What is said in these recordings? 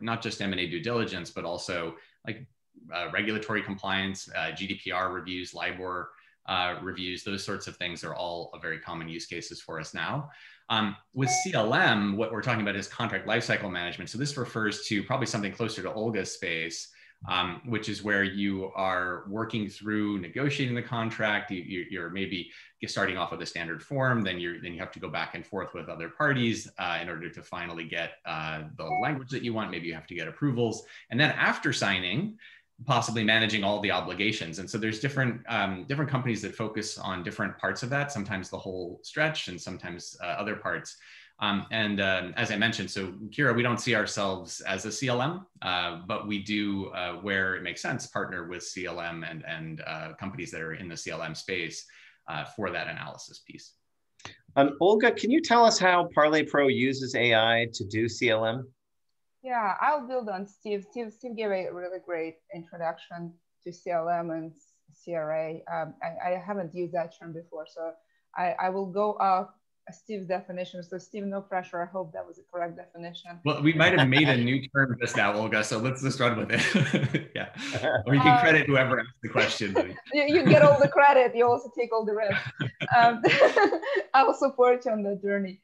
not just M&A due diligence, but also like uh, regulatory compliance, uh, GDPR reviews, LIBOR uh, reviews, those sorts of things are all very common use cases for us now. Um, with CLM, what we're talking about is contract lifecycle management. So this refers to probably something closer to Olga's space, um, which is where you are working through negotiating the contract. You, are maybe starting off with a standard form, then you then you have to go back and forth with other parties uh, in order to finally get uh, the language that you want. Maybe you have to get approvals, and then after signing, possibly managing all the obligations. And so there's different um, different companies that focus on different parts of that. Sometimes the whole stretch, and sometimes uh, other parts. Um, and uh, as I mentioned, so Kira, we don't see ourselves as a CLM, uh, but we do, uh, where it makes sense, partner with CLM and, and uh, companies that are in the CLM space uh, for that analysis piece. Um, Olga, can you tell us how Parley Pro uses AI to do CLM? Yeah, I'll build on Steve. Steve, Steve gave a really great introduction to CLM and CRA. Um, I, I, haven't used that term before, so I, I will go off Steve's definition. So Steve, no pressure. I hope that was the correct definition. Well, we might have made a new term just now, Olga. So let's just run with it. yeah, or you can um, credit whoever asked the question. you, you, get all the credit. You also take all the risk. Um, I will support you on the journey.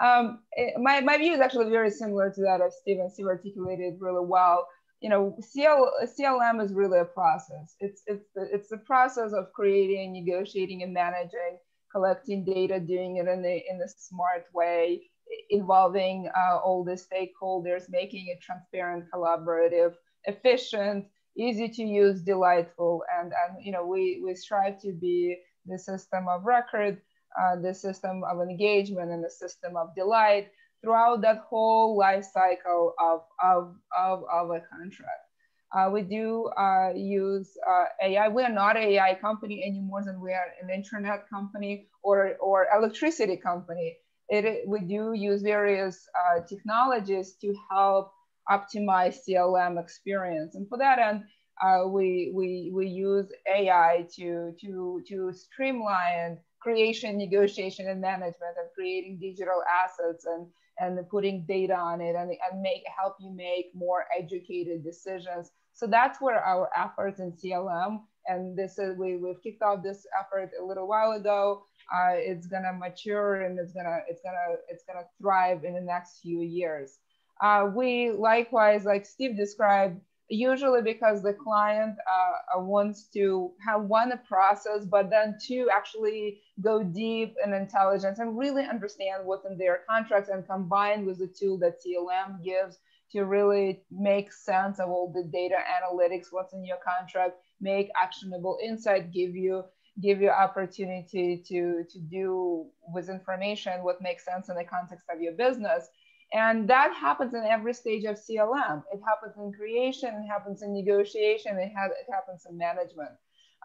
Um, it, my, my view is actually very similar to that of Steve, and Steve articulated really well. You know, CL, CLM is really a process. It's, it's, the, it's the process of creating, negotiating, and managing collecting data, doing it in a, in a smart way, involving uh, all the stakeholders, making it transparent, collaborative, efficient, easy to use, delightful. And, and you know, we, we strive to be the system of record, uh, the system of engagement, and the system of delight throughout that whole life cycle of, of, of, of a contract. Uh, we do uh, use uh, AI. We are not an AI company anymore than we are an internet company or, or electricity company. It, we do use various uh, technologies to help optimize CLM experience. And for that end, uh, we, we, we use AI to, to, to streamline creation, negotiation, and management and creating digital assets and, and putting data on it and, and make help you make more educated decisions so that's where our efforts in CLM, and this is, we, we've kicked off this effort a little while ago. Uh, it's gonna mature and it's gonna, it's gonna, it's gonna thrive in the next few years. Uh, we likewise, like Steve described, usually because the client uh, wants to have one process, but then two actually go deep in intelligence and really understand what's in their contracts and combine with the tool that CLM gives to really make sense of all the data analytics, what's in your contract, make actionable insight, give you give you opportunity to to do with information what makes sense in the context of your business. And that happens in every stage of CLM. It happens in creation, it happens in negotiation, it, ha- it happens in management.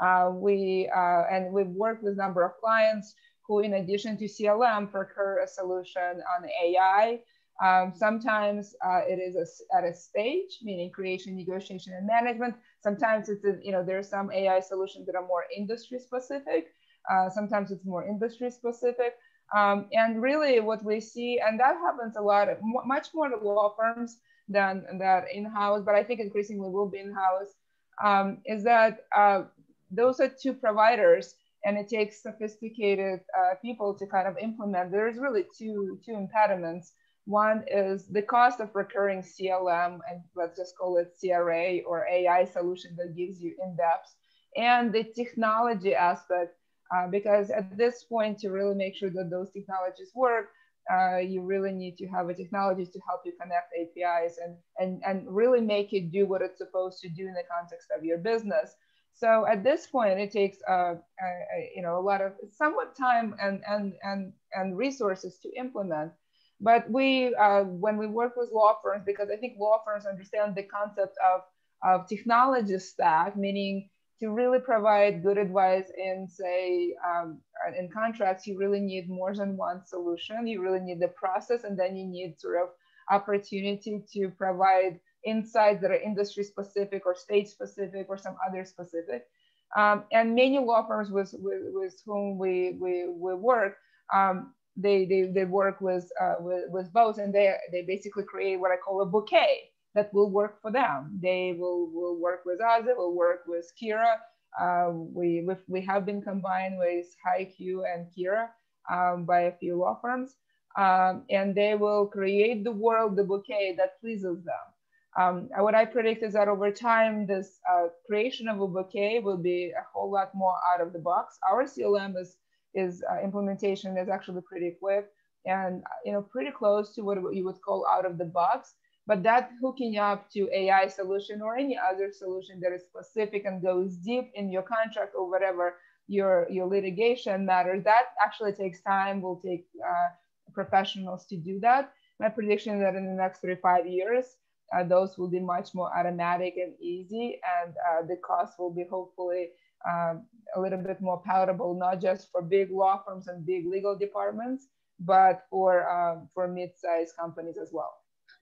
Uh, we uh, and we've worked with a number of clients who, in addition to CLM, procure a solution on AI um, sometimes uh, it is a, at a stage, meaning creation, negotiation, and management. Sometimes it's, a, you know, there are some AI solutions that are more industry specific. Uh, sometimes it's more industry specific. Um, and really what we see, and that happens a lot, much more to law firms than that in-house, but I think increasingly will be in-house, um, is that uh, those are two providers and it takes sophisticated uh, people to kind of implement. There's really two, two impediments. One is the cost of recurring CLM, and let's just call it CRA or AI solution that gives you in depth, and the technology aspect, uh, because at this point, to really make sure that those technologies work, uh, you really need to have a technology to help you connect APIs and, and, and really make it do what it's supposed to do in the context of your business. So at this point, it takes uh, you know a lot of somewhat time and and and and resources to implement. But we, uh, when we work with law firms, because I think law firms understand the concept of, of technology stack, meaning to really provide good advice in, say, um, in contracts, you really need more than one solution. You really need the process, and then you need sort of opportunity to provide insights that are industry specific or state specific or some other specific. Um, and many law firms with, with, with whom we, we, we work um, they, they, they work with, uh, with, with both and they, they basically create what I call a bouquet that will work for them. They will, will work with us, they will work with Kira. Uh, we, we have been combined with HighQ and Kira um, by a few law firms. Um, and they will create the world, the bouquet that pleases them. Um, what I predict is that over time, this uh, creation of a bouquet will be a whole lot more out of the box. Our CLM is, is uh, implementation is actually pretty quick and you know pretty close to what you would call out of the box. But that hooking up to AI solution or any other solution that is specific and goes deep in your contract or whatever your your litigation matters, that actually takes time. Will take uh, professionals to do that. My prediction is that in the next three five years uh, those will be much more automatic and easy and uh, the cost will be hopefully um, a little bit more palatable not just for big law firms and big legal departments but for um, for mid-sized companies as well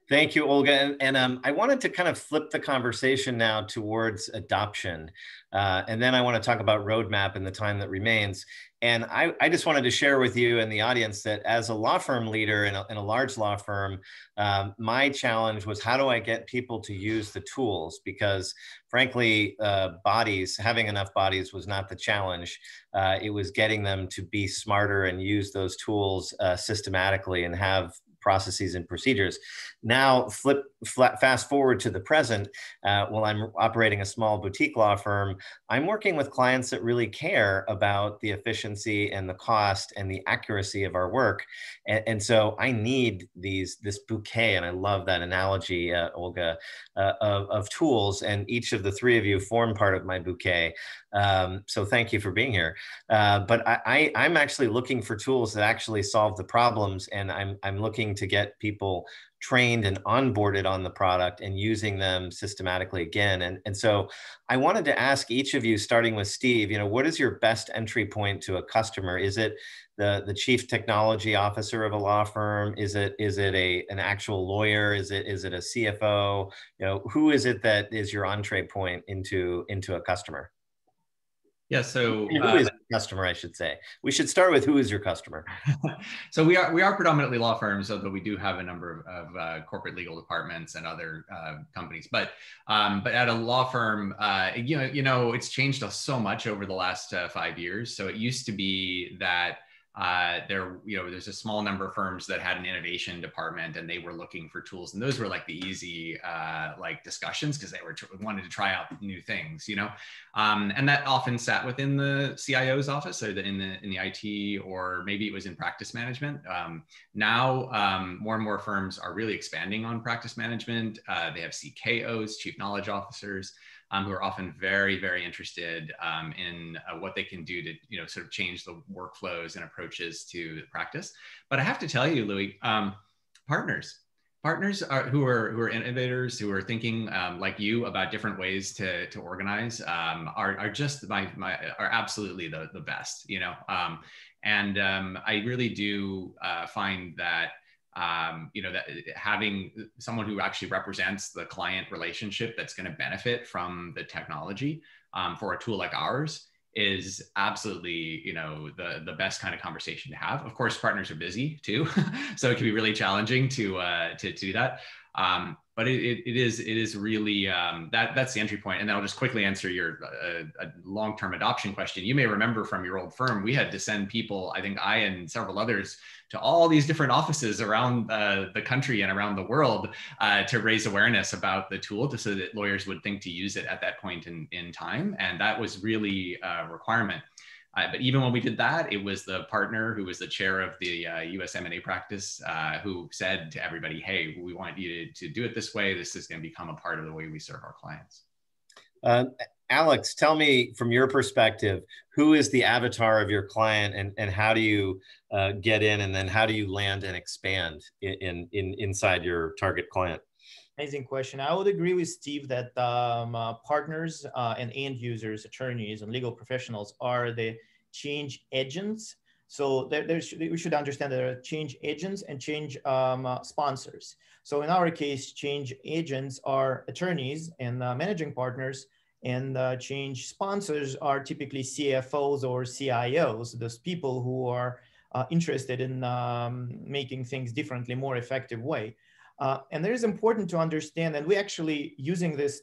Thank you, Olga. And, and um, I wanted to kind of flip the conversation now towards adoption. Uh, and then I want to talk about roadmap in the time that remains. And I, I, just wanted to share with you and the audience that as a law firm leader in a, in a large law firm, um, my challenge was how do I get people to use the tools? Because frankly, uh, bodies, having enough bodies was not the challenge. Uh, it was getting them to be smarter and use those tools uh, systematically and have processes and procedures. Now, flip flat, fast forward to the present. Uh, while I'm operating a small boutique law firm, I'm working with clients that really care about the efficiency and the cost and the accuracy of our work. And, and so I need these this bouquet, and I love that analogy, uh, Olga, uh, of, of tools. And each of the three of you form part of my bouquet. Um, so thank you for being here. Uh, but I, I, am actually looking for tools that actually solve the problems, and I'm I'm looking to get people trained and onboarded on the product and using them systematically again. And, and so I wanted to ask each of you, starting with Steve, you know, what is your best entry point to a customer? Is it the, the chief technology officer of a law firm? Is it is it a an actual lawyer? Is it is it a CFO? You know, who is it that is your entree point into into a customer? Yeah. So who uh, is customer? I should say. We should start with who is your customer. so we are we are predominantly law firms, although we do have a number of, of uh, corporate legal departments and other uh, companies. But um, but at a law firm, uh, you know you know it's changed so much over the last uh, five years. So it used to be that uh, there you know there's a small number of firms that had an innovation department and they were looking for tools. And those were like the easy uh, like discussions because they were tr- wanted to try out new things you know? Um, and that often sat within the cio's office or the, in the in the it or maybe it was in practice management. Um, now um, more and more firms are really expanding on practice management. Uh, they have ckos chief knowledge officers um, who are often very, very interested um, in uh, what they can do to, you know, sort of change the workflows and approaches to the practice. But I have to tell you, Louis, um, partners, partners are, who are who are innovators, who are thinking um, like you about different ways to to organize, um, are are just my my are absolutely the the best, you know. Um, and I really do uh, find that um, you know that having someone who actually represents the client relationship that's going to benefit from the technology um, for a tool like ours is absolutely you know the the best kind of conversation to have. Of course partners are busy too so it can be really challenging to uh, to, to do that. Um, but it, it, it is it is really um, that that's the entry point. And then I'll just quickly answer your uh, long term adoption question. You may remember from your old firm, we had to send people. I think I and several others to all these different offices around uh, the country and around the world uh, to raise awareness about the tool, to, so that lawyers would think to use it at that point in in time. And that was really a requirement. Uh, but even when we did that, it was the partner who was the chair of the uh, US M&A practice uh, who said to everybody, hey, we want you to, to do it this way. This is going to become a part of the way we serve our clients. Uh, Alex, tell me from your perspective, who is the avatar of your client and, and how do you uh, get in and then how do you land and expand in, in, inside your target client? Amazing question. I would agree with Steve that um, uh, partners uh, and end users, attorneys, and legal professionals are the change agents. So there, we should understand that there are change agents and change um, uh, sponsors. So in our case, change agents are attorneys and uh, managing partners, and uh, change sponsors are typically CFOs or CIOs, those people who are uh, interested in um, making things differently, more effective way. Uh, and it is important to understand, and we actually using this